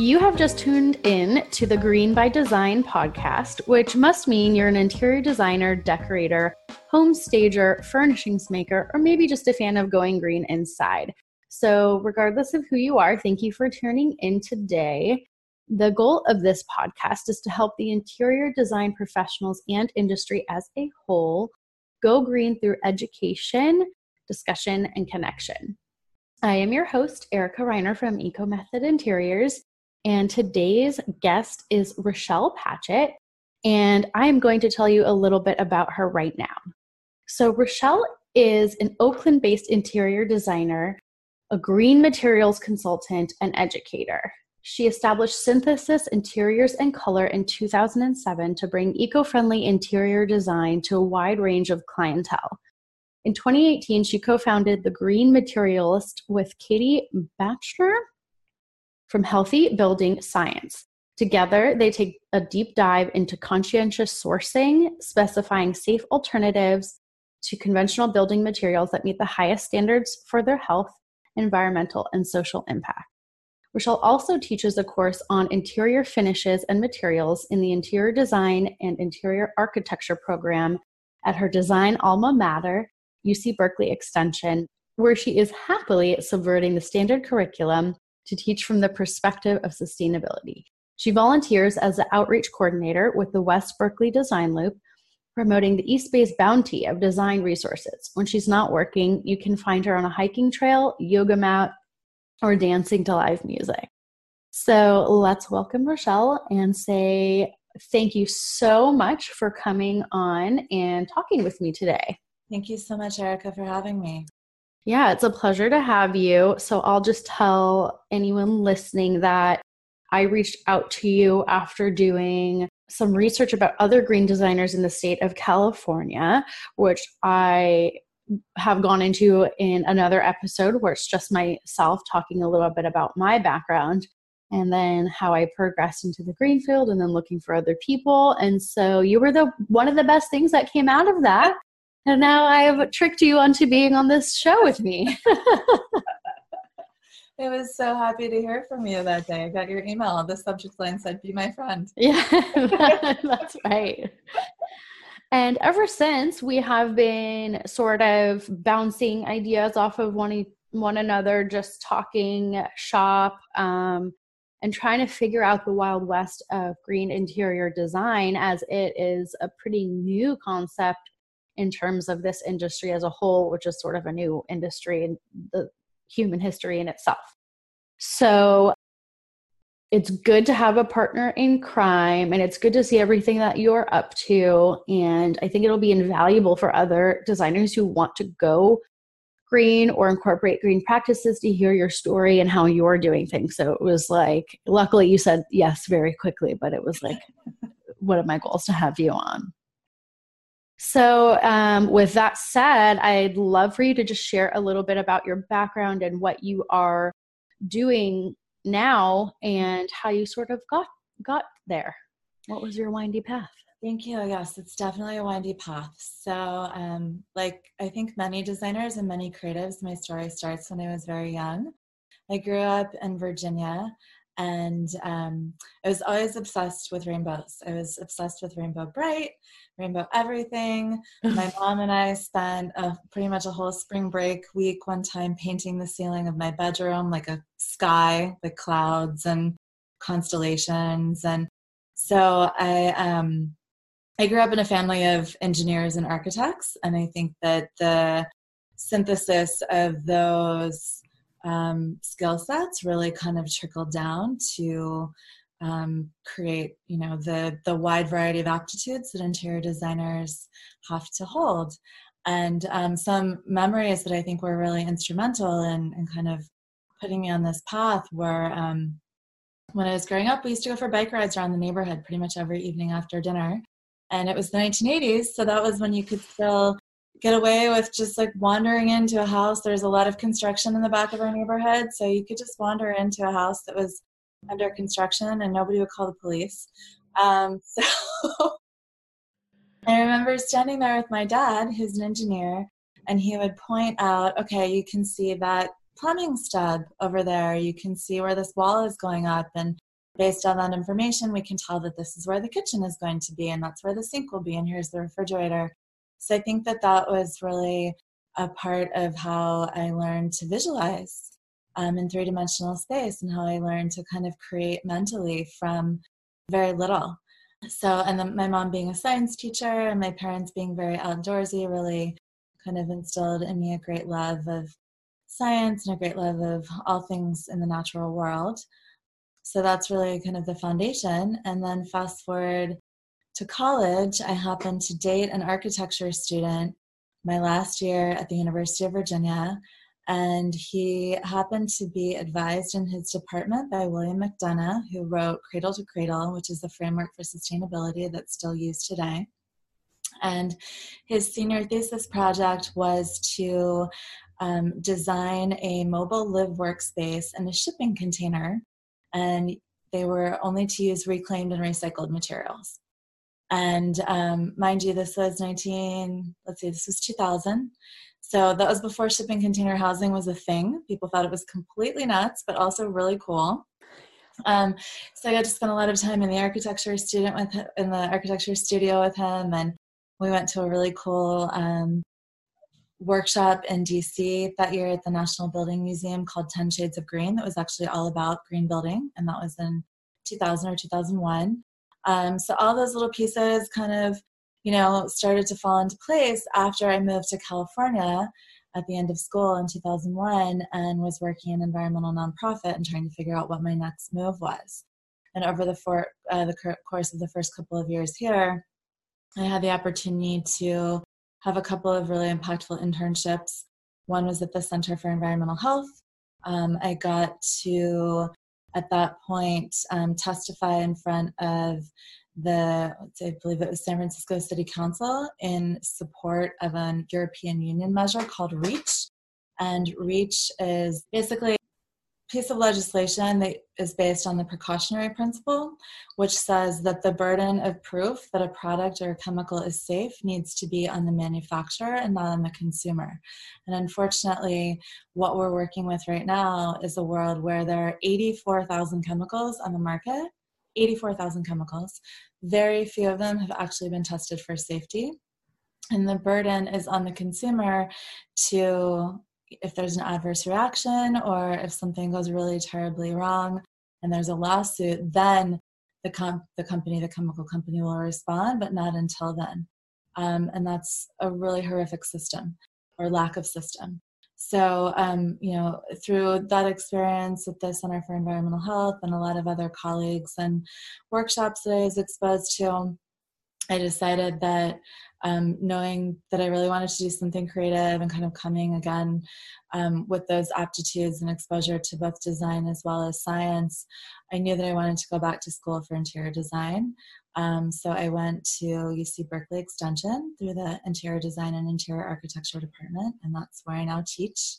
You have just tuned in to the Green by Design podcast, which must mean you're an interior designer, decorator, home stager, furnishings maker, or maybe just a fan of going green inside. So, regardless of who you are, thank you for tuning in today. The goal of this podcast is to help the interior design professionals and industry as a whole go green through education, discussion, and connection. I am your host, Erica Reiner from Eco Method Interiors, and today's guest is Rochelle Patchett, and I am going to tell you a little bit about her right now. So, Rochelle is an Oakland based interior designer, a green materials consultant, and educator. She established Synthesis Interiors and Color in 2007 to bring eco friendly interior design to a wide range of clientele. In 2018, she co founded The Green Materialist with Katie Bachner from Healthy Building Science. Together, they take a deep dive into conscientious sourcing, specifying safe alternatives to conventional building materials that meet the highest standards for their health, environmental, and social impact. Rochelle also teaches a course on interior finishes and materials in the Interior Design and Interior Architecture program at her design alma mater, UC Berkeley Extension, where she is happily subverting the standard curriculum to teach from the perspective of sustainability. She volunteers as the outreach coordinator with the West Berkeley Design Loop, promoting the East Bay's bounty of design resources. When she's not working, you can find her on a hiking trail, yoga mat, or dancing to live music. So let's welcome Rochelle and say thank you so much for coming on and talking with me today. Thank you so much, Erica, for having me. Yeah, it's a pleasure to have you. So I'll just tell anyone listening that I reached out to you after doing some research about other green designers in the state of California, which I have gone into in another episode where it's just myself talking a little bit about my background and then how I progressed into the green field and then looking for other people. And so you were the one of the best things that came out of that. And now I have tricked you onto being on this show with me. I was so happy to hear from you that day. I got your email. The subject line said, Be my friend. Yeah, that's right. And ever since, we have been sort of bouncing ideas off of one, one another, just talking shop um, and trying to figure out the wild west of green interior design as it is a pretty new concept in terms of this industry as a whole, which is sort of a new industry in the human history in itself. So it's good to have a partner in crime and it's good to see everything that you're up to. And I think it'll be invaluable for other designers who want to go green or incorporate green practices to hear your story and how you're doing things. So it was like, luckily you said yes very quickly, but it was like one of my goals to have you on. So, um, with that said, I'd love for you to just share a little bit about your background and what you are doing now and how you sort of got got there. What was your windy path? Thank you. Yes, it's definitely a windy path. So, um, like I think many designers and many creatives, my story starts when I was very young. I grew up in Virginia and um, I was always obsessed with rainbows. I was obsessed with Rainbow Brite, Rainbow Everything. my mom and I spent a, pretty much a whole spring break week one time painting the ceiling of my bedroom like a sky with clouds and constellations. And so I, um, I grew up in a family of engineers and architects, and I think that the synthesis of those um, skill sets really kind of trickled down to um, create you know the the wide variety of aptitudes that interior designers have to hold and um, some memories that i think were really instrumental in, in kind of putting me on this path were um, when i was growing up we used to go for bike rides around the neighborhood pretty much every evening after dinner and it was the 1980s so that was when you could still get away with just like wandering into a house. There's a lot of construction in the back of our neighborhood, so you could just wander into a house that was under construction and nobody would call the police. Um, so I remember standing there with my dad, who's an engineer, and he would point out, okay, you can see that plumbing stub over there. You can see where this wall is going up, and based on that information, we can tell that this is where the kitchen is going to be, and that's where the sink will be, and here's the refrigerator. So I think that that was really a part of how I learned to visualize um, in three dimensional space and how I learned to kind of create mentally from very little. So, and then my mom being a science teacher and my parents being very outdoorsy really kind of instilled in me a great love of science and a great love of all things in the natural world. So that's really kind of the foundation. And then fast forward to college, I happened to date an architecture student my last year at the University of Virginia. And he happened to be advised in his department by William McDonough, who wrote Cradle to Cradle, which is the framework for sustainability that's still used today. And his senior thesis project was to um, design a mobile live workspace and a shipping container. And they were only to use reclaimed and recycled materials. And um, mind you, this was 19, let's see, this was 2000. So that was before shipping container housing was a thing. People thought it was completely nuts, but also really cool. Um, so I got to spend a lot of time in the architecture student with in the architecture studio with him, and we went to a really cool um, workshop in DC that year at the National Building Museum called Ten Shades of Green. That was actually all about green building, and that was in 2000 or 2001. Um, so all those little pieces kind of, you know, started to fall into place after I moved to California at the end of school in 2001 and was working in environmental nonprofit and trying to figure out what my next move was. And over the, for, uh, the course of the first couple of years here, I had the opportunity to have a couple of really impactful internships. One was at the Center for Environmental Health. Um, I got to at that point um, testify in front of the I believe it was San Francisco City Council in support of an European Union measure called REACH. And REACH is basically a piece of legislation that is based on the precautionary principle, which says that the burden of proof that a product or a chemical is safe needs to be on the manufacturer and not on the consumer. And unfortunately, what we're working with right now is a world where there are 84,000 chemicals on the market. 84,000 chemicals. Very few of them have actually been tested for safety. And the burden is on the consumer to if there's an adverse reaction or if something goes really terribly wrong and there's a lawsuit, then the, com- the company, the chemical company will respond, but not until then. Um, and that's a really horrific system or lack of system. So, um, you know, through that experience at the Center for Environmental Health and a lot of other colleagues and workshops that I was exposed to, I decided that um, knowing that I really wanted to do something creative and kind of coming again um, with those aptitudes and exposure to both design as well as science, I knew that I wanted to go back to school for interior design. Um, so I went to UC Berkeley Extension through the interior design and interior architecture department, and that's where I now teach.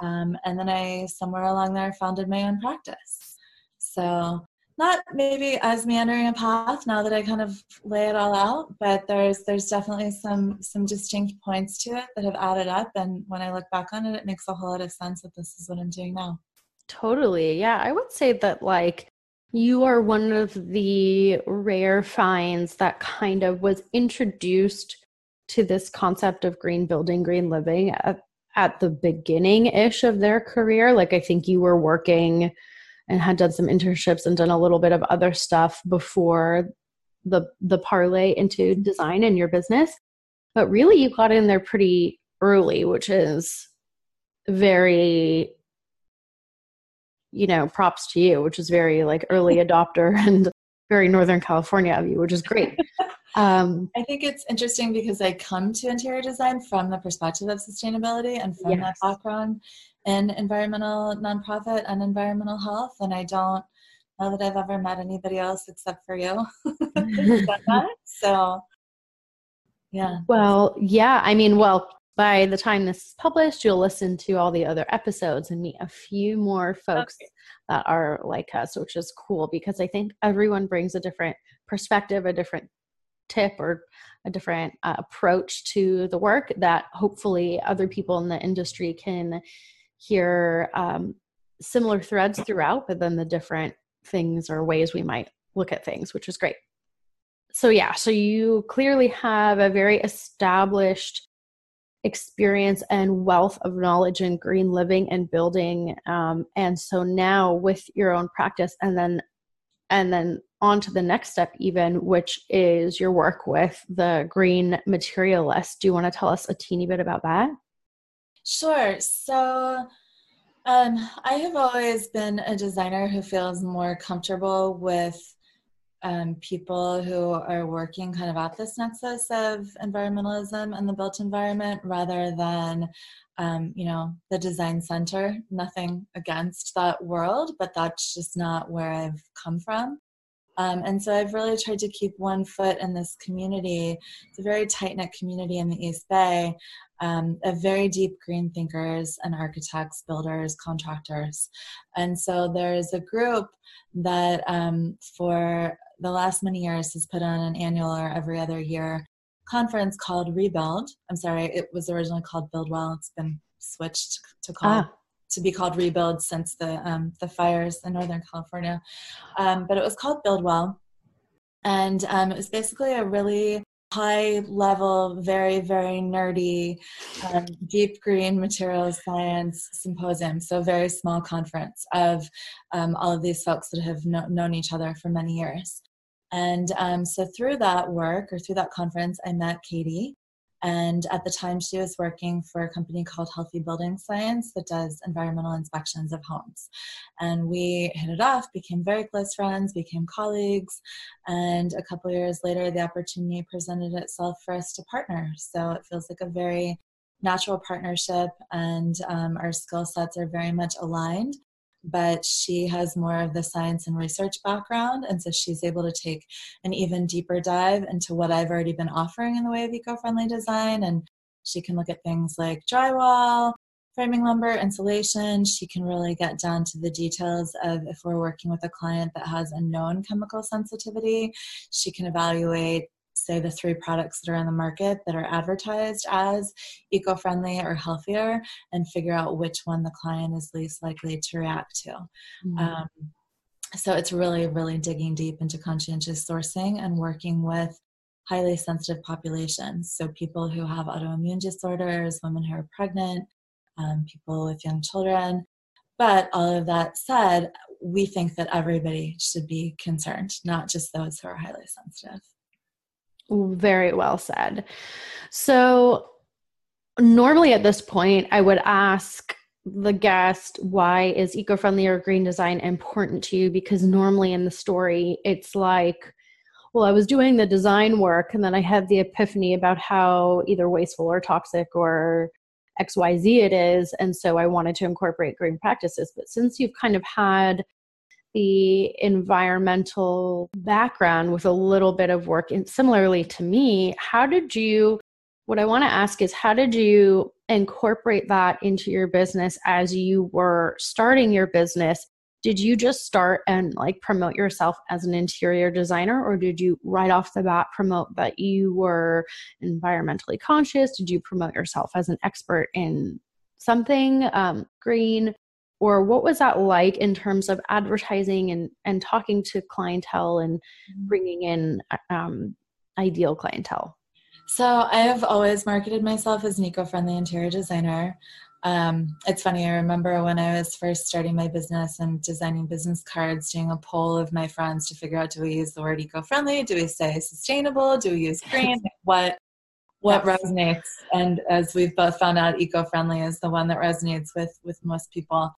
Um, and then I, somewhere along there, founded my own practice. So not maybe as meandering a path now that I kind of lay it all out, but there's there's definitely some some distinct points to it that have added up. And when I look back on it, it makes a whole lot of sense that this is what I'm doing now. Totally. Yeah. I would say that like you are one of the rare finds that kind of was introduced to this concept of green building, green living at, at the beginning ish of their career. Like I think you were working and had done some internships and done a little bit of other stuff before the the parlay into design in your business. But really you got in there pretty early which is very you know props to you which is very like early adopter and very northern california of you which is great. Um, i think it's interesting because i come to interior design from the perspective of sustainability and from yes. that background in environmental nonprofit and environmental health, and I don't know that I've ever met anybody else except for you. so, yeah. Well, yeah. I mean, well, by the time this is published, you'll listen to all the other episodes and meet a few more folks okay. that are like us, which is cool because I think everyone brings a different perspective, a different tip, or a different uh, approach to the work that hopefully other people in the industry can hear um, similar threads throughout, but then the different things or ways we might look at things, which is great. So, yeah, so you clearly have a very established experience and wealth of knowledge in green living and building. Um, and so now with your own practice and then and then on to the next step even which is your work with the green materialist do you want to tell us a teeny bit about that sure. So um, i have always been a designer who feels more comfortable with um, people who are working kind of at this nexus of environmentalism and the built environment rather than um, you know the design center. Nothing against that world but that's just not where i've come from. Um, and so I've really tried to keep one foot in this community. It's a very tight knit community in the East Bay um, of very deep green thinkers and architects, builders, contractors. And so there's a group that um, for the last many years has put on an annual or every other year conference called Rebuild. I'm sorry, it was originally called Build Well. It's been switched to call ah. to be called Rebuild since the um, the fires in Northern California. Um, but it was called Build Well, and um, it was basically a really high level, very, very nerdy, um, deep green materials science symposium. So, very small conference of um, all of these folks that have no- known each other for many years. And um, so through that work or through that conference, I met Katie. And at the time, she was working for a company called Healthy Building Science that does environmental inspections of homes. And we hit it off, became very close friends, became colleagues. And a couple years later, the opportunity presented itself for us to partner. So it feels like a very natural partnership, and um, our skill sets are very much aligned but she has more of the science and research background. And so she's able to take an even deeper dive into what I've already been offering in the way of eco friendly design. And she can look at things like drywall, framing lumber, insulation. She can really get down to the details of if we're working with a client that has a known chemical sensitivity, she can evaluate say the three products that are in the market that are advertised as eco-friendly or healthier and figure out which one the client is least likely to react to. Mm-hmm. um, so it's really really digging deep into conscientious sourcing and working with highly sensitive populations. So people who have autoimmune disorders women who are pregnant um, people with young children. But all of that said we think that everybody should be concerned not just those who are highly sensitive very well said. So, normally at this point, I would ask the guest, why is eco friendly or green design important to you? Because normally in the story, it's like, well, I was doing the design work and then I had the epiphany about how either wasteful or toxic or XYZ it is. And so I wanted to incorporate green practices. But since you've kind of had the environmental background with a little bit of work. And similarly to me how did you what i want to ask is how did you incorporate that into your business as you were starting your business? Did you just start and like promote yourself as an interior designer or did you right off the bat promote that you were environmentally conscious? Did you promote yourself as an expert in something um, green or what was that like in terms of advertising and and talking to clientele and mm-hmm. bringing in um, ideal clientele? So i have always marketed myself as an eco-friendly interior designer. Um, it's funny i remember when i was first starting my business and designing business cards doing a poll of my friends to figure out do we use the word eco-friendly? Do we say sustainable? Do we use green? What what yes. resonates? And as we've both found out eco-friendly is the one that resonates with with most people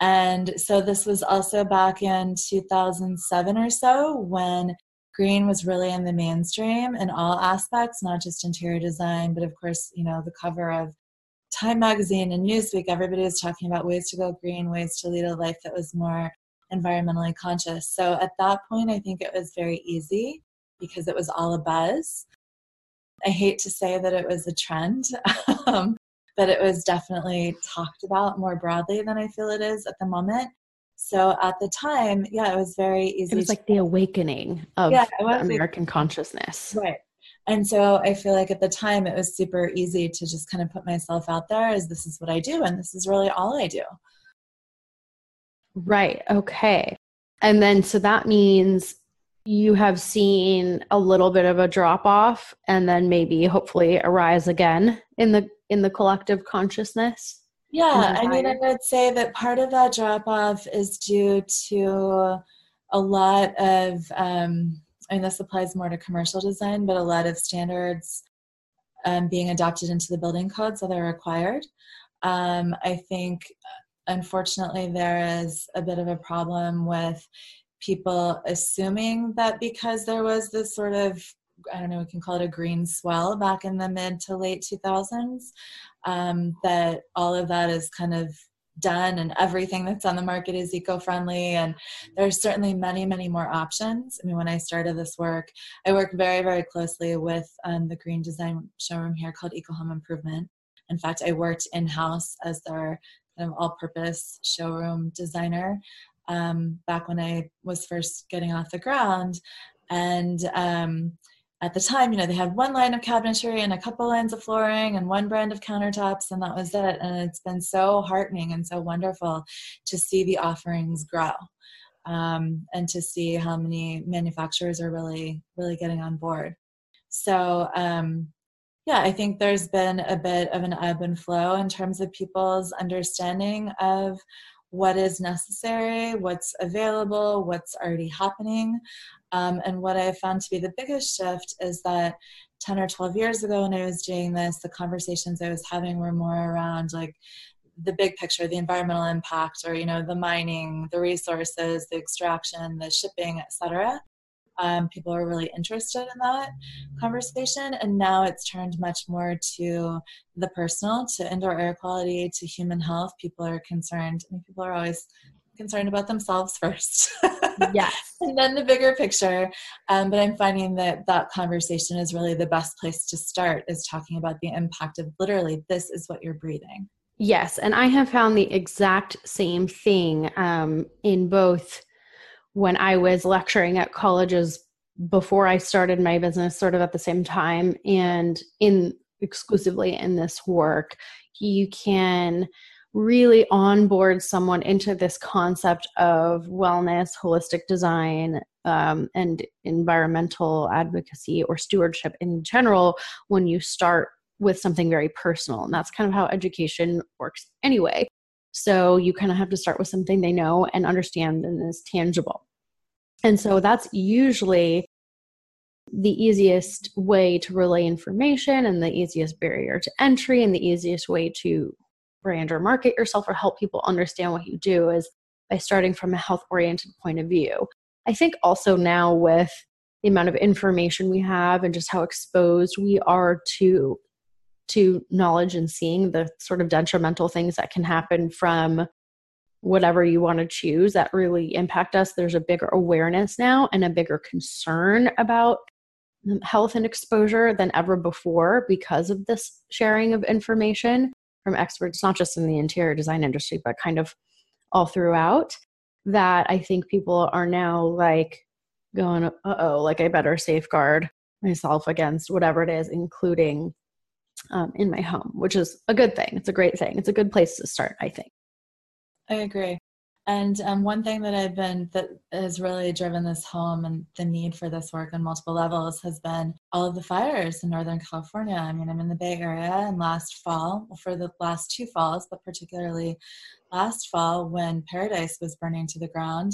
and so this was also back in 2007 or so when green was really in the mainstream in all aspects, not just interior design, but of course, you know, the cover of Time magazine and Newsweek, everybody was talking about ways to go green, ways to lead a life that was more environmentally conscious. So at that point, I think it was very easy because it was all a buzz. I hate to say that it was a trend, um, but it was definitely talked about more broadly than I feel it is at the moment. So at the time, yeah, it was very easy. It was like the awakening of yeah, American consciousness. Right. And so I feel like at the time it was super easy to just kind of put myself out there as this is what I do and this is really all I do. Right. Okay. And then, so that means you have seen a little bit of a drop off and then maybe hopefully a rise again in the in the collective consciousness yeah i mean i would say that part of that drop off is due to a lot of um, I mean, this applies more to commercial design, but a lot of standards um, being adopted into the building code, so they're required. Um, I think, unfortunately, there is a bit of a problem with people assuming that because there was this sort of I don't know, we can call it a green swell back in the mid to late 2000s, um, that all of that is kind of done and everything that's on the market is eco-friendly. And there's certainly many many more options. I mean when i started this work i work very very closely with um, the green design showroom here called eco home improvement. In fact i worked in-house as their kind of all-purpose showroom designer um, back when i was first getting off the ground. And um, at the time, you know, they had one line of cabinetry and a couple lines of flooring and one brand of countertops, and that was it. And it's been so heartening and so wonderful to see the offerings grow um, and to see how many manufacturers are really, really getting on board. So, um, yeah, I think there's been a bit of an ebb and flow in terms of people's understanding of what is necessary, what's available, what's already happening. Um, and what I found to be the biggest shift is that 10 or 12 years ago when I was doing this, the conversations I was having were more around like the big picture, the environmental impact, or you know, the mining, the resources, the extraction, the shipping, etc. Um, people are really interested in that conversation, and now it's turned much more to the personal, to indoor air quality, to human health. People are concerned. I mean, people are always concerned about themselves first. yes. and then the bigger picture. Um, but I'm finding that that conversation is really the best place to start is talking about the impact of literally this is what you're breathing. Yes. And I have found the exact same thing um, in both when I was lecturing at colleges before I started my business, sort of at the same time, and in exclusively in this work, you can really onboard someone into this concept of wellness, holistic design, um, and environmental advocacy or stewardship in general when you start with something very personal. And that's kind of how education works anyway. So you kind of have to start with something they know and understand and is tangible. And so that's usually the easiest way to relay information and the easiest barrier to entry and the easiest way to brand or market yourself or help people understand what you do is by starting from a health oriented point of view. I think also now with the amount of information we have and just how exposed we are to to knowledge and seeing the sort of detrimental things that can happen from whatever you want to choose that really impact us there's a bigger awareness now and a bigger concern about health and exposure than ever before because of this sharing of information from experts, not just in the interior design industry, but kind of all throughout, that I think people are now like going, uh oh, like I better safeguard myself against whatever it is, including um, in my home, which is a good thing. It's a great thing. It's a good place to start, I think. I agree. And um, one thing that I've been that has really driven this home and the need for this work on multiple levels has been all of the fires in Northern California. I mean, I'm in the Bay Area, and last fall, for the last two falls, but particularly last fall when Paradise was burning to the ground,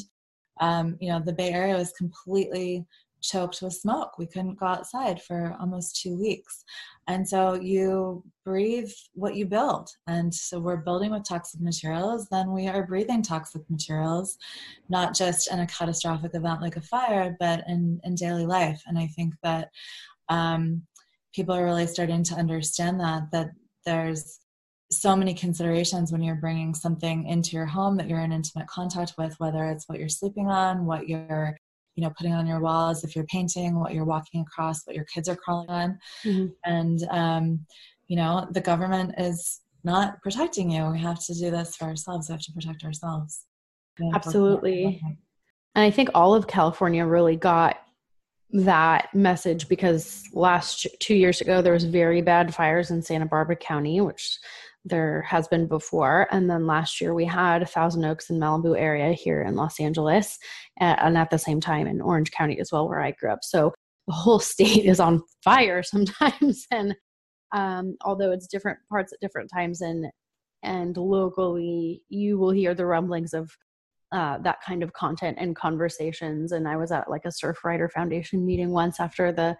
um, you know, the Bay Area was completely choked with smoke. We couldn't go outside for almost two weeks. And so you breathe what you build. And so we're building with toxic materials, then we are breathing toxic materials, not just in a catastrophic event like a fire, but in, in daily life. And I think that um, people are really starting to understand that, that there's so many considerations when you're bringing something into your home that you're in intimate contact with, whether it's what you're sleeping on, what you're you know putting on your walls if you're painting what you're walking across what your kids are crawling on. Mm-hmm. and um, you know the government is not protecting you. We have to do this for ourselves. We have to protect ourselves. Absolutely. And i think all of california really got that message because last two years ago there was very bad fires in santa barbara county which there has been before. And then last year we had Thousand Oaks and Malibu area here in Los Angeles, and at the same time in Orange County as well, where I grew up. So the whole state is on fire sometimes, and um, although it's different parts at different times, and and locally you will hear the rumblings of uh, that kind of content and conversations. And I was at like a Surf Surfrider Foundation meeting once after the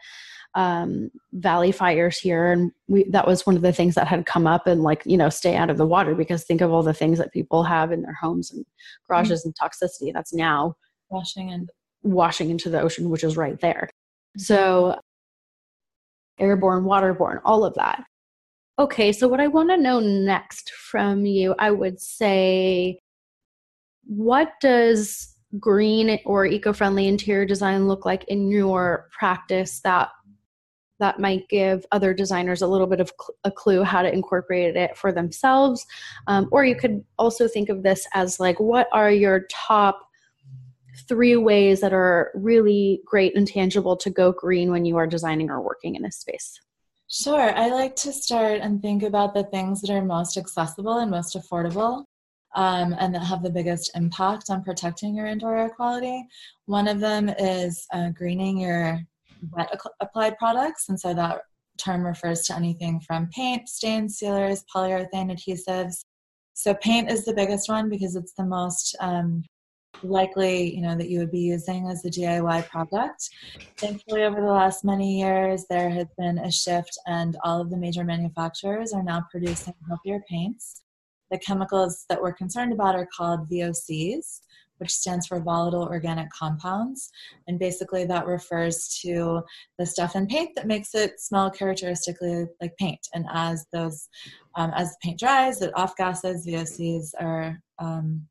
um, Valley fires here, and we that was one of the things that had come up. And like you know, stay out of the water because think of all the things that people have in their homes and garages mm-hmm. and toxicity that's now washing and washing into the ocean, which is right there. So airborne, waterborne, all of that. Okay, so what I want to know next from you, I would say what does green or eco-friendly interior design look like in your practice that that might give other designers a little bit of cl- a clue how to incorporate it for themselves? Um, or you could also think of this as like what are your top three ways that are really great and tangible to go green when you are designing or working in a space? Sure. I like to start and think about the things that are most accessible and most affordable um, and that have the biggest impact on protecting your indoor air quality. One of them is uh, greening your wet applied products, and so that term refers to anything from paint, stain sealers, polyurethane adhesives. So paint is the biggest one because it's the most um, likely, you know, that you would be using as a DIY product. Thankfully, over the last many years, there has been a shift, and all of the major manufacturers are now producing healthier paints. The chemicals that we're concerned about are called VOCs, which stands for volatile organic compounds. And basically, that refers to the stuff in paint that makes it smell characteristically like paint. And as those, um, as paint dries, it off gases. VOCs are um,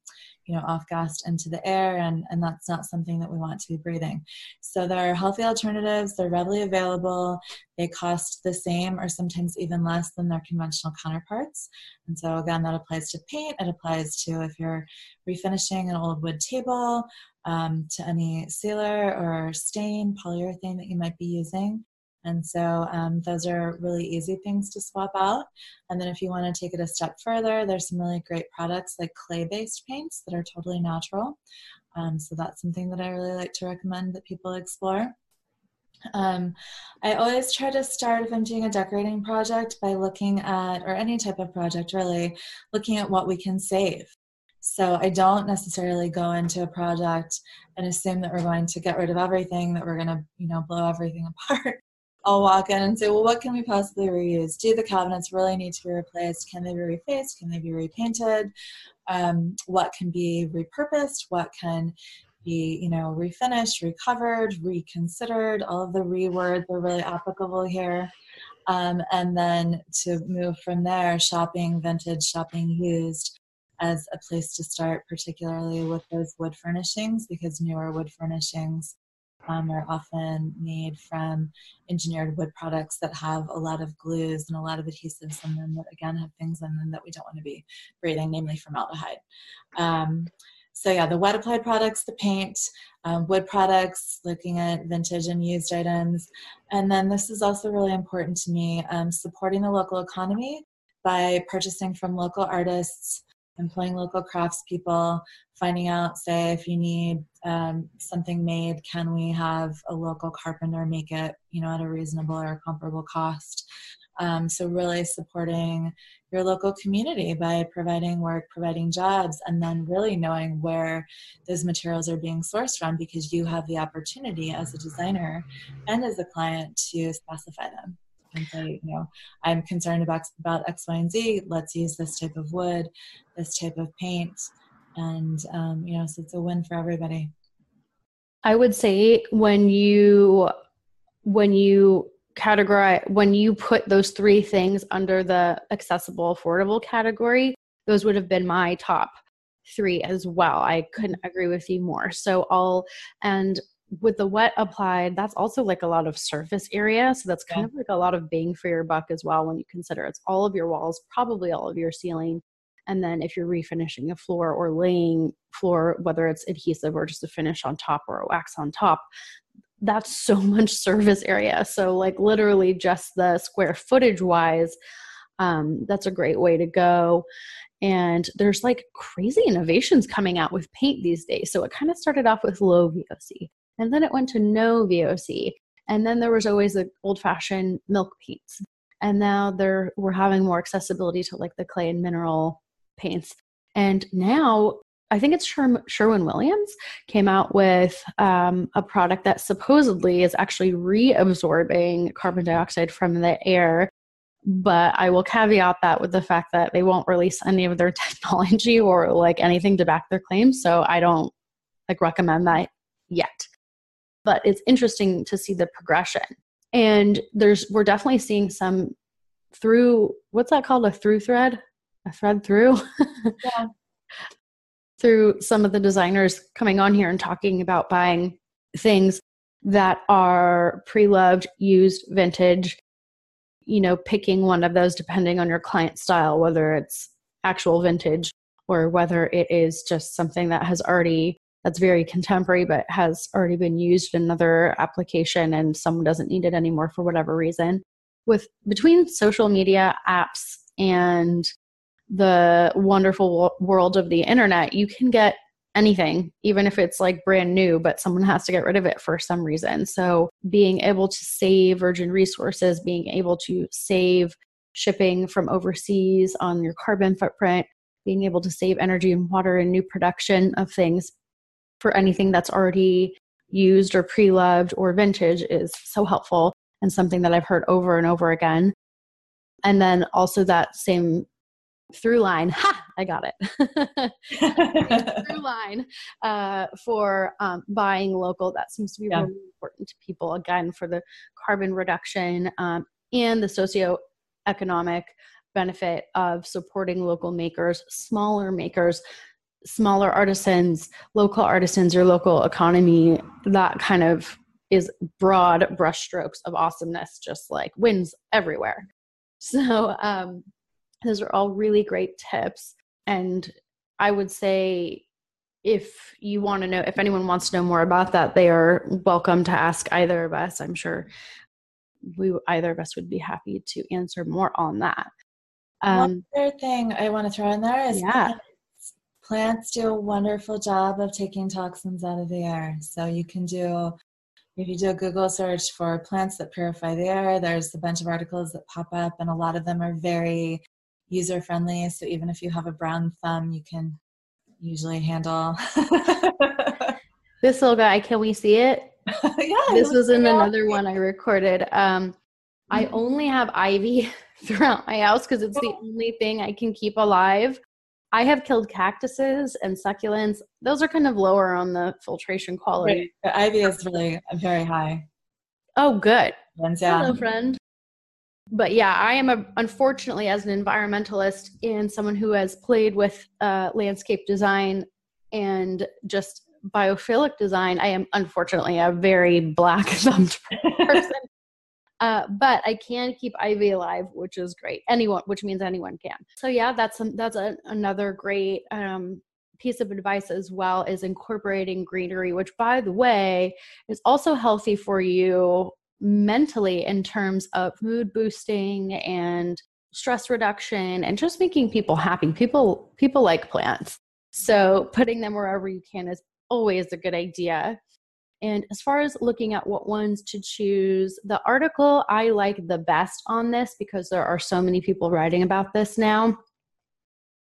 you know off gassed into the air and and that's not something that we want to be breathing. So there are healthy alternatives they're readily available they cost the same or sometimes even less than their conventional counterparts. And so again that applies to paint it applies to if you're refinishing an old wood table um, to any sealer or stain polyurethane that you might be using and so um, those are really easy things to swap out. And then if you want to take it a step further, there's some really great products like clay-based paints that are totally natural. Um, so that's something that I really like to recommend that people explore. Um, I always try to start if I'm doing a decorating project by looking at, or any type of project really, looking at what we can save. So I don't necessarily go into a project and assume that we're going to get rid of everything, that we're going to, you know, blow everything apart. I'll walk in and say, well, what can we possibly reuse? Do the cabinets really need to be replaced? Can they be refaced? Can they be repainted? Um, what can be repurposed? What can be, you know, refinished, recovered, reconsidered? All of the rewords are really applicable here. Um, and then to move from there, shopping vintage, shopping used as a place to start, particularly with those wood furnishings, because newer wood furnishings um, are often made from engineered wood products that have a lot of glues and a lot of adhesives in them that again have things in them that we don't want to be breathing, namely formaldehyde. Um, so yeah, the wet applied products, the paint, um, wood products, looking at vintage and used items. And then this is also really important to me, um, supporting the local economy by purchasing from local artists, employing local craftspeople, finding out, say, if you need um, something made, can we have a local carpenter make it, you know, at a reasonable or comparable cost? Um, so really supporting your local community by providing work, providing jobs, and then really knowing where those materials are being sourced from because you have the opportunity as a designer and as a client to specify them and say, you know, I'm concerned about about X, Y, and Z. Let's use this type of wood, this type of paint, and um, you know, so it's a win for everybody. I would say when you when you categorize when you put those three things under the accessible affordable category those would have been my top three as well i couldn't agree with you more so i'll and with the wet applied, that's also like a lot of surface area. So that's kind yeah. of like a lot of bang for your buck as well when you consider it's all of your walls, probably all of your ceiling. And then if you're refinishing a floor or laying floor, whether it's adhesive or just a finish on top or a wax on top, that's so much surface area. So, like, literally, just the square footage wise, Um, that's a great way to go. And there's like crazy innovations coming out with paint these days. So it kind of started off with low VOC, and then it went to no VOC. And then there was always the old fashioned milk paints. And now they're we're having more accessibility to like the clay and mineral paints. And now I think it's Sher- Sherwin Williams came out with um, a product that supposedly is actually reabsorbing carbon dioxide from the air. But I will caveat that with the fact that they won't release any of their technology or like anything to back their claims. So I don't like recommend that yet. But it's interesting to see the progression. And there's we're definitely seeing some through what's that called? A through thread? A thread through? Yeah. Through some of the designers coming on here and talking about buying things that are pre-loved, used, vintage, you know, picking one of those depending on your client style, whether it's actual vintage or whether it is just something that has already that's very contemporary but has already been used in another application and someone doesn't need it anymore for whatever reason. With between social media apps and the wonderful world of the internet, you can get anything, even if it's like brand new, but someone has to get rid of it for some reason. So, being able to save virgin resources, being able to save shipping from overseas on your carbon footprint, being able to save energy and water and new production of things for anything that's already used or pre loved or vintage is so helpful and something that I've heard over and over again. And then also that same through line ha i got it through line uh, for um, buying local that seems to be yeah. really important to people again for the carbon reduction um, and the socioeconomic benefit of supporting local makers smaller makers smaller artisans local artisans your local economy that kind of is broad brushstrokes of awesomeness just like wins everywhere so um, those are all really great tips. And I would say if you want to know, if anyone wants to know more about that, they are welcome to ask either of us. I'm sure we either of us would be happy to answer more on that. Um, One other thing I want to throw in there is yeah. Plants. do a wonderful job of taking toxins out of the air. So you can do if you do a Google search for plants that purify the air, there's a bunch of articles that pop up, and a lot of them are very user friendly. So even if you have a brown thumb, you can usually handle. this little guy, can we see it? yeah. This was in another one I recorded. Um, I mm-hmm. only have ivy throughout my house because it's the only thing I can keep alive. I have killed cactuses and succulents. Those are kind of lower on the filtration quality. Right. Ivy is really very high. Oh, good. Hello, friend but yeah, I am a, unfortunately as an environmentalist and someone who has played with uh, landscape design and just biophilic design, I am unfortunately a very black thumbed person. Uh, but I can keep ivy alive, which is great. Anyone, which means anyone can. So yeah, that's that's a, another great um, piece of advice as well is incorporating greenery, which by the way is also healthy for you mentally in terms of mood boosting and stress reduction and just making people happy people people like plants so putting them wherever you can is always a good idea and as far as looking at what ones to choose the article i like the best on this because there are so many people writing about this now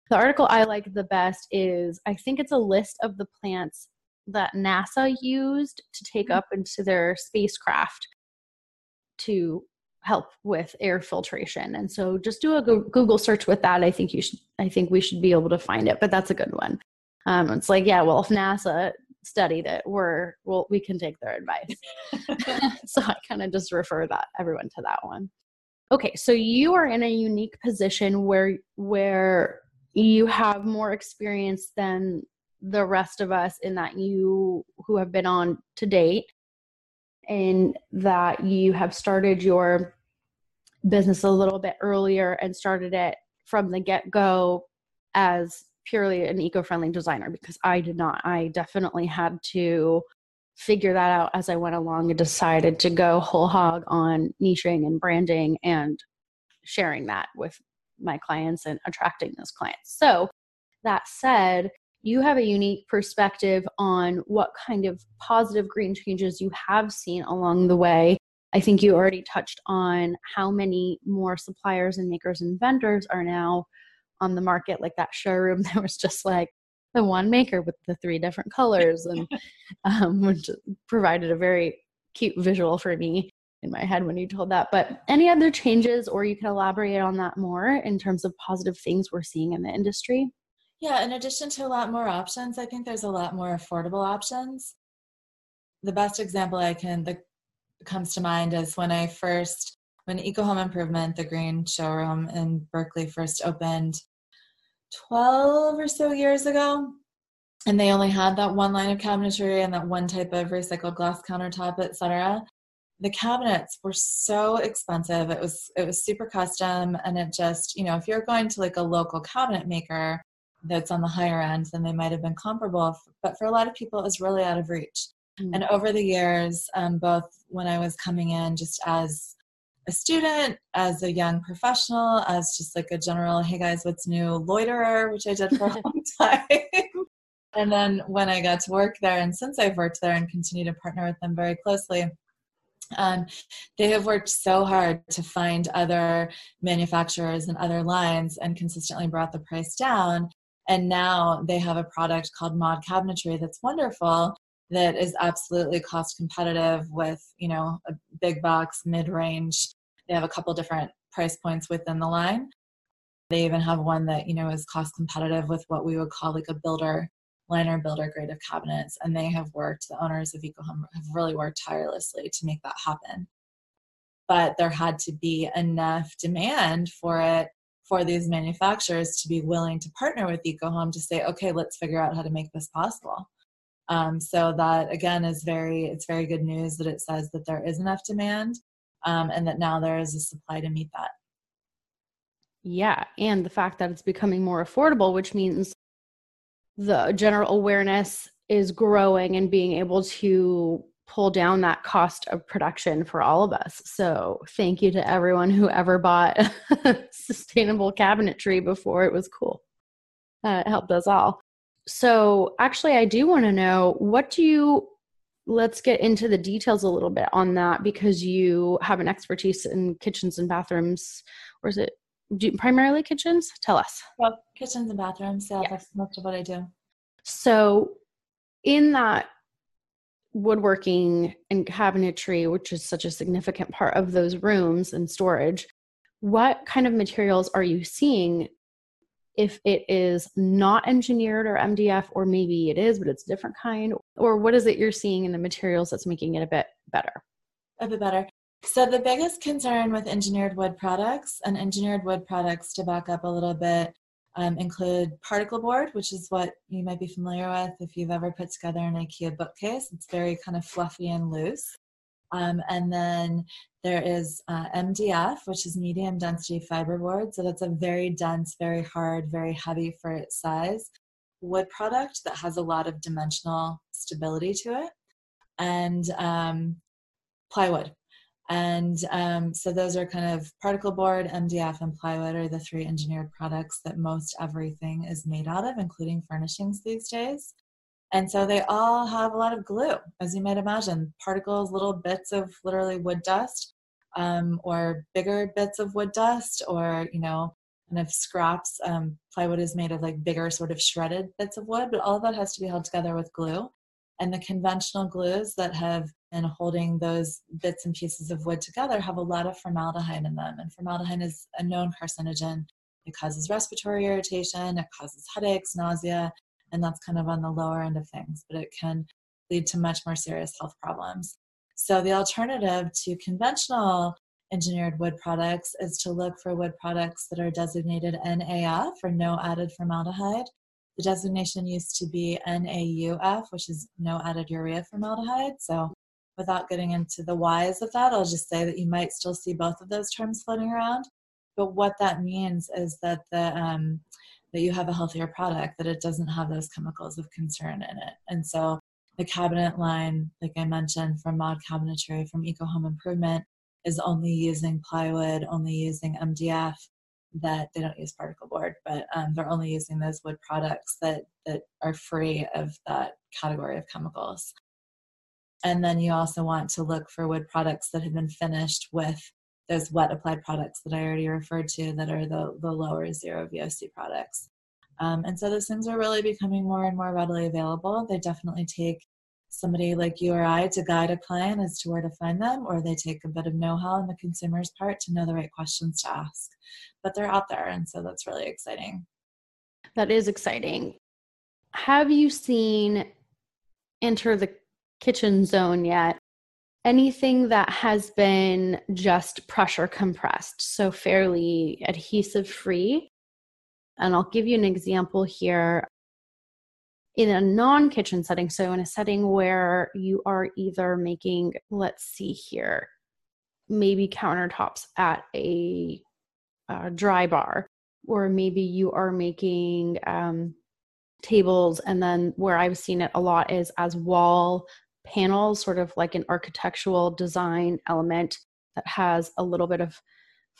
the article i like the best is i think it's a list of the plants that nasa used to take up into their spacecraft to help with air filtration. And so just do a Google search with that. I think you should, I think we should be able to find it, but that's a good one. Um, it's like, yeah, well, if NASA studied it, we're, well, we can take their advice. so I kind of just refer that everyone to that one. Okay. So you are in a unique position where, where you have more experience than the rest of us in that you who have been on to date and that you have started your business a little bit earlier and started it from the get go as purely an eco friendly designer because I did not. I definitely had to figure that out as I went along and decided to go whole hog on niching and branding and sharing that with my clients and attracting those clients. So, that said, you have a unique perspective on what kind of positive green changes you have seen along the way. I think you already touched on how many more suppliers and makers and vendors are now on the market. Like that showroom, there was just like the one maker with the three different colors, and um, which provided a very cute visual for me in my head when you told that. But any other changes, or you can elaborate on that more in terms of positive things we're seeing in the industry? Yeah, in addition to a lot more options, I think there's a lot more affordable options. The best example I can that comes to mind is when I first when Eco Home Improvement, the green showroom in Berkeley first opened 12 or so years ago. And they only had that one line of cabinetry and that one type of recycled glass countertop, etc. The cabinets were so expensive. It was it was super custom and it just, you know, if you're going to like a local cabinet maker, that's on the higher end, then they might have been comparable. But for a lot of people, it was really out of reach. Mm-hmm. And over the years, um, both when I was coming in just as a student, as a young professional, as just like a general, hey guys, what's new loiterer, which I did for a long time. and then when I got to work there, and since I've worked there and continue to partner with them very closely, um, they have worked so hard to find other manufacturers and other lines and consistently brought the price down and now they have a product called mod cabinetry that's wonderful that is absolutely cost competitive with you know a big box mid-range they have a couple different price points within the line. They even have one that you know is cost competitive with what we would call like a builder liner builder grade of cabinets and they have worked the owners of ecohome have really worked tirelessly to make that happen. But there had to be enough demand for it for these manufacturers to be willing to partner with EcoHome to say, okay, let's figure out how to make this possible. Um, so that again is very it's very good news that it says that there is enough demand um, and that now there is a supply to meet that. Yeah, and the fact that it's becoming more affordable, which means the general awareness is growing and being able to pull down that cost of production for all of us. So, thank you to everyone who ever bought sustainable cabinetry before it was cool. Uh, it helped us all. So, actually, I do want to know what do you let's get into the details a little bit on that because you have an expertise in kitchens and bathrooms. Or is it do, primarily kitchens? Tell us. Well, kitchens and bathrooms. Yeah, that's most of what I do. So, in that woodworking and cabinetry, which is such a significant part of those rooms and storage, what kind of materials are you seeing if it is not engineered or MDF, or maybe it is, but it's a different kind? Or what is it you're seeing in the materials that's making it a bit better? A bit better. So, the biggest concern with engineered wood products, and engineered wood products, to back up a little bit, um, include particle board, which is what you might be familiar with if you've ever put together an IKEA bookcase. It's very kind of fluffy and loose. Um, and then there is uh, MDF, which is medium density fiberboard. So that's a very dense, very hard, very heavy for its size wood product that has a lot of dimensional stability to it. And um, plywood, and um, so those are kind of particle board, MDF, and plywood are the three engineered products that most everything is made out of, including furnishings these days. And so they all have a lot of glue, as you might imagine particles, little bits of literally wood dust, um, or bigger bits of wood dust, or, you know, kind of scraps. Um, plywood is made of like bigger, sort of shredded bits of wood, but all of that has to be held together with glue. And the conventional glues that have been holding those bits and pieces of wood together have a lot of formaldehyde in them. And formaldehyde is a known carcinogen. It causes respiratory irritation, it causes headaches, nausea, and that's kind of on the lower end of things, but it can lead to much more serious health problems. So, the alternative to conventional engineered wood products is to look for wood products that are designated NAF or no added formaldehyde. The designation used to be NAUF, which is no added urea formaldehyde. So without getting into the whys of that, I'll just say that you might still see both of those terms floating around. But what that means is that the um, that you have a healthier product, that it doesn't have those chemicals of concern in it. And so the cabinet line, like I mentioned, from Mod Cabinetry, from Eco Home Improvement, is only using plywood, only using MDF, that they don't use particle board, but um, they're only using those wood products that that are free of that category of chemicals. And then you also want to look for wood products that have been finished with those wet applied products that I already referred to that are the, the lower zero VOC products. Um, and so those things are really becoming more and more readily available. They definitely take somebody like you or I to guide a client as to where to find them, or they take a bit of know how on the consumer's part to know the right questions to ask. But they're out there, and so that's really exciting. That is exciting. Have you seen enter the kitchen zone yet anything that has been just pressure compressed, so fairly adhesive free? And I'll give you an example here in a non kitchen setting, so in a setting where you are either making, let's see here, maybe countertops at a, a dry bar, or maybe you are making um, tables, and then where I've seen it a lot is as wall panels, sort of like an architectural design element that has a little bit of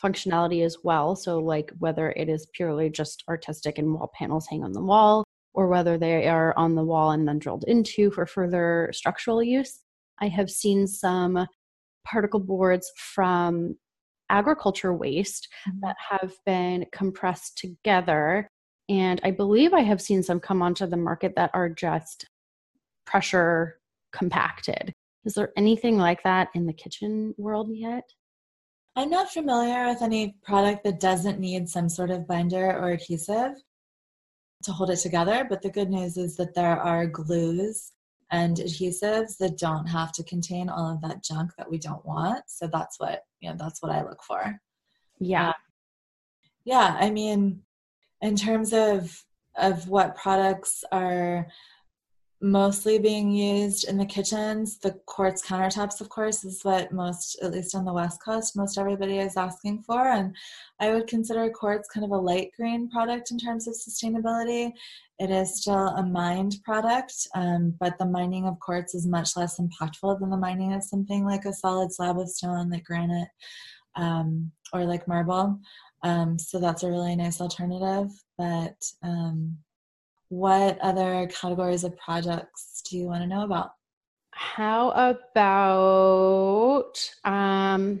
functionality as well. So, like whether it is purely just artistic and wall panels hang on the wall, or whether they are on the wall and then drilled into for further structural use. I have seen some particle boards from agriculture waste mm-hmm. that have been compressed together. And I believe I have seen some come onto the market that are just pressure compacted. Is there anything like that in the kitchen world yet? I'm not familiar with any product that doesn't need some sort of binder or adhesive to hold it together. But the good news is that there are glues and adhesives that don't have to contain all of that junk that we don't want. So that's what, you know, that's what I look for. Yeah. Uh, yeah. I mean, in terms of, of what products are mostly being used in the kitchens. The quartz countertops, of course, is what most, at least on the West Coast, most everybody is asking for. And I would consider quartz kind of a light green product in terms of sustainability. It is still a mined product, um, but the mining of quartz is much less impactful than the mining of something like a solid slab of stone, like granite um, or like marble. Um, so that's a really nice alternative. But um, what other categories of projects do you want to know about? How about um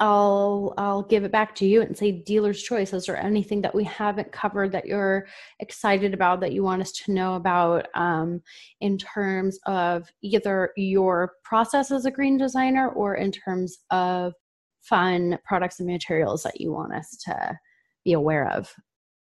I'll I'll give it back to you and say dealer's choice. Is there anything that we haven't covered that you're excited about that you want us to know about um, in terms of either your process as a green designer or in terms of fun products and materials that you want us to be aware of?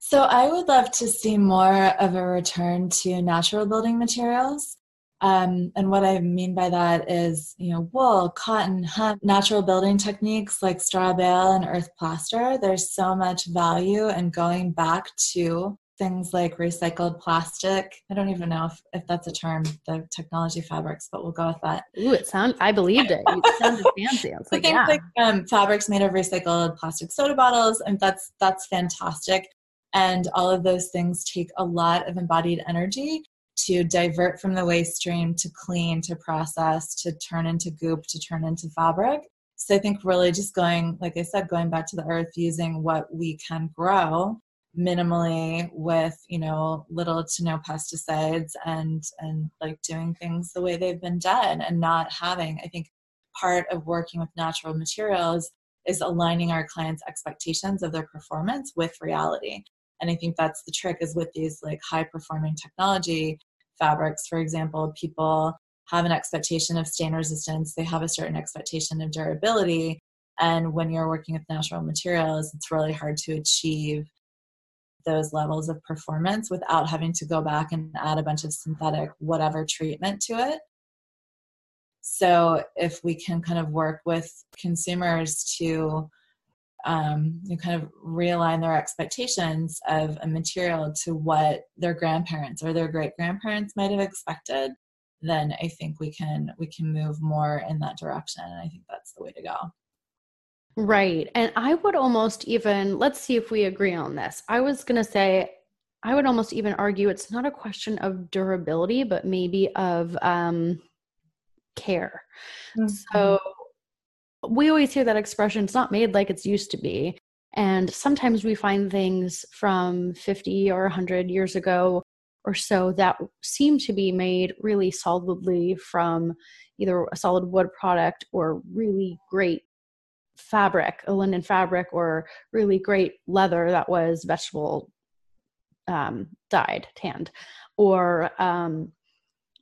So I would love to see more of a return to natural building materials. Um, and what I mean by that is, you know, wool, cotton, hemp, natural building techniques like straw bale and earth plaster. There's so much value in going back to things like recycled plastic. I don't even know if, if that's a term, the technology fabrics, but we'll go with that. Ooh, it sounds, I believed it. It sounded fancy. It's like, yeah. like um, fabrics made of recycled plastic soda bottles, and that's, that's fantastic. And all of those things take a lot of embodied energy to divert from the waste stream to clean, to process, to turn into goop, to turn into fabric. So I think really just going, like I said, going back to the earth, using what we can grow minimally with you know little to no pesticides and and like doing things the way they've been done and not having i think part of working with natural materials is aligning our clients expectations of their performance with reality and i think that's the trick is with these like high performing technology fabrics for example people have an expectation of stain resistance they have a certain expectation of durability. And when you're working with natural materials it's really hard to achieve those levels of performance without having to go back and add a bunch of synthetic whatever treatment to it. So if we can kind of work with consumers to um, you kind of realign their expectations of a material to what their grandparents or their great grandparents might have expected then i think we can we can move more in that direction and i think that's the way to go. Right and i would almost even let's see if we agree on this. I was going to say i would almost even argue it's not a question of durability but maybe of um care. Mm-hmm. so we always hear that expression it's not made like it's used to be. And sometimes we find things from 50 or 100 years ago or so that seem to be made really solidly from either a solid wood product or really great fabric, a linen fabric, or really great leather that was vegetable um, dyed, tanned, or um,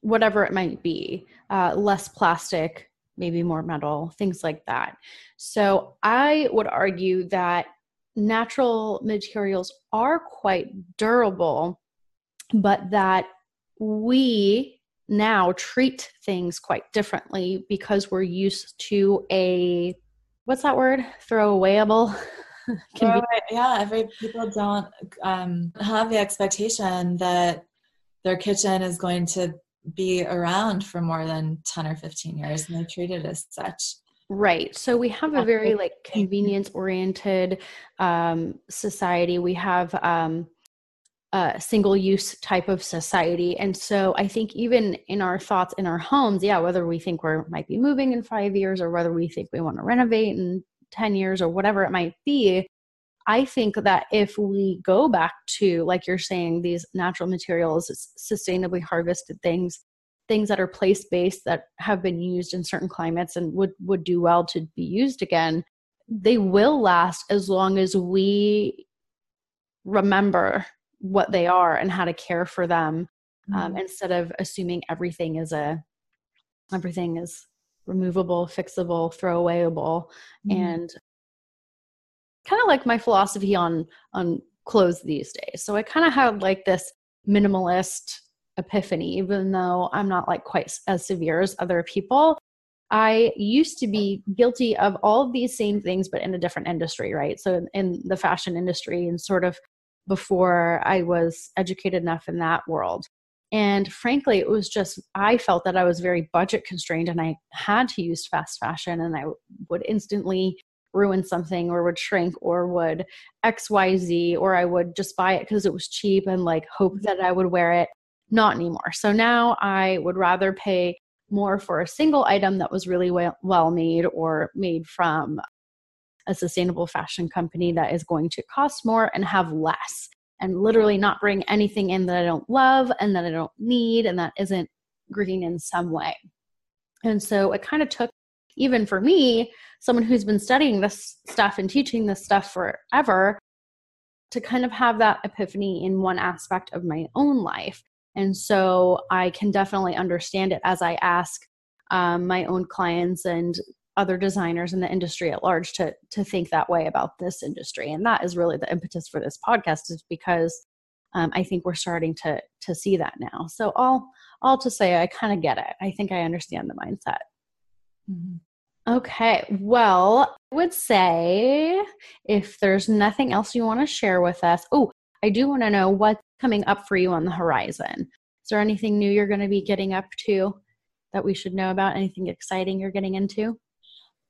whatever it might be, uh, less plastic, maybe more metal, things like that. So I would argue that natural materials are quite durable, but that we now treat things quite differently because we're used to a what's that word throwawayable Throw yeah every people don't um, have the expectation that their kitchen is going to be around for more than 10 or 15 years and they treat it as such. Right. So we have a very like convenience oriented um, society. We have um, a single use type of society. And so i think even in our thoughts in our homes yeah whether we think we might be moving in five years or whether we think we want to renovate in 10 years or whatever it might be I think that if we go back to, like you're saying, these natural materials, sustainably harvested things, things that are place based that have been used in certain climates and would, would do well to be used again, they will last as long as we remember what they are and how to care for them um, mm-hmm. um, instead of assuming everything is a everything is removable fixable throwawayable mm-hmm. and kind of like my philosophy on on clothes these days. So I kind of had like this minimalist epiphany, even though I'm not like quite as severe as other people. I used to be guilty of all of these same things, but in a different industry, right? So in the fashion industry, and sort of before I was educated enough in that world. And frankly, it was just, I felt that I was very budget constrained and I had to use fast fashion and I would instantly ruin something or would shrink or would xyz or i would just buy it because it was cheap and like hope mm-hmm. that i would wear it. Not anymore. So now i would rather pay more for a single item that was really well, well made or made from a sustainable fashion company that is going to cost more and have less and literally not bring anything in that I don't love and that I don't need and that isn't green in some way. And so it kind of took even for me, someone who's been studying this stuff and teaching this stuff forever, to kind of have that epiphany in one aspect of my own life. And so I can definitely understand it as I ask um, my own clients and other designers in the industry at large to to think that way about this industry and that is really the impetus for this podcast is because um, i think we're starting to to see that now so all all to say i kind of get it i think i understand the mindset mm-hmm. Okay, well, I would say if there's nothing else you want to share with us, oh, I do want to know what's coming up for you on the horizon. Is there anything new you're going to be getting up to that we should know about? Anything exciting you're getting into?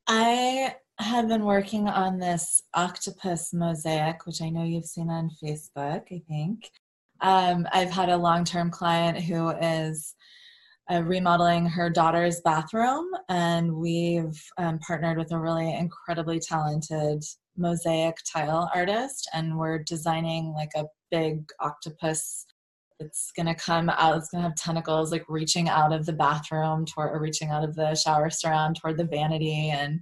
I have been working on this octopus mosaic, which I know you've seen on Facebook, I think. Um, I've had a long term client who is uh, remodeling her daughter's bathroom, and we've um, partnered with a really incredibly talented mosaic tile artist, and we're designing like a big octopus. It's gonna come out. It's gonna have tentacles like reaching out of the bathroom toward, or reaching out of the shower surround toward the vanity, and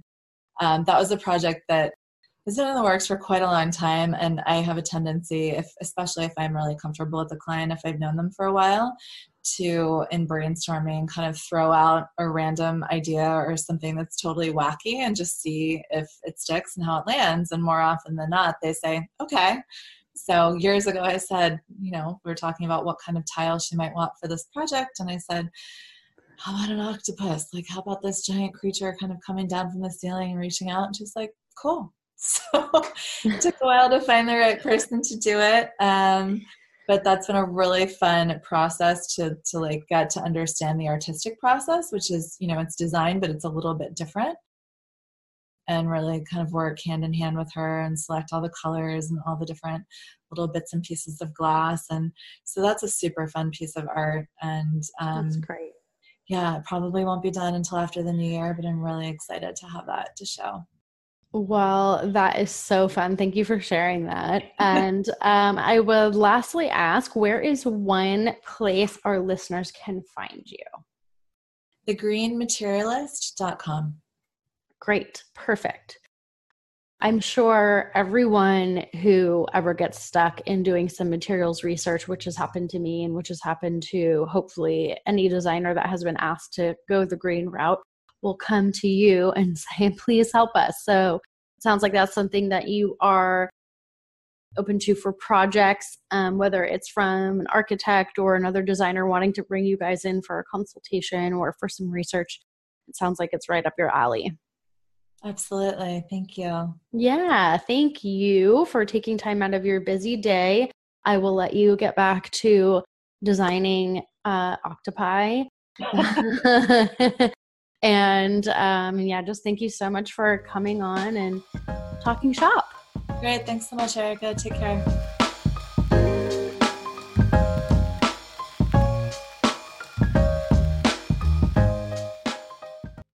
um, that was a project that has been in the works for quite a long time and i have a tendency if especially if i'm really comfortable with the client if i've known them for a while to in brainstorming kind of throw out a random idea or something that's totally wacky and just see if it sticks and how it lands and more often than not they say okay. So years ago i said you know we were talking about what kind of tile she might want for this project and i said how about an octopus? Like how about this giant creature kind of coming down from the ceiling and reaching out? And she's like cool so it took a while to find the right person to do it um, but that's been a really fun process to to like get to understand the artistic process which is you know it's design but it's a little bit different. And really kind of work hand in hand with her and select all the colors and all the different little bits and pieces of glass. And so that's a super fun piece of art. And um, that's great. yeah it probably won't be done until after the new year but i'm really excited to have that to show Well, that is so fun. Thank you for sharing that. And um, I would lastly ask where is one place our listeners can find you? Thegreenmaterialist.com. Great. Perfect. I'm sure everyone who ever gets stuck in doing some materials research, which has happened to me and which has happened to hopefully any designer that has been asked to go the green route, will come to you and say, please help us. So it sounds like that's something that you are open to for projects, um, whether it's from an architect or another designer wanting to bring you guys in for a consultation or for some research. It sounds like it's right up your alley. Absolutely. Thank you. Yeah. Thank you for taking time out of your busy day. I will let you get back to designing uh, octopi. And um, yeah, just thank you so much for coming on and talking shop. Great. Thanks so much, Erica. Take care.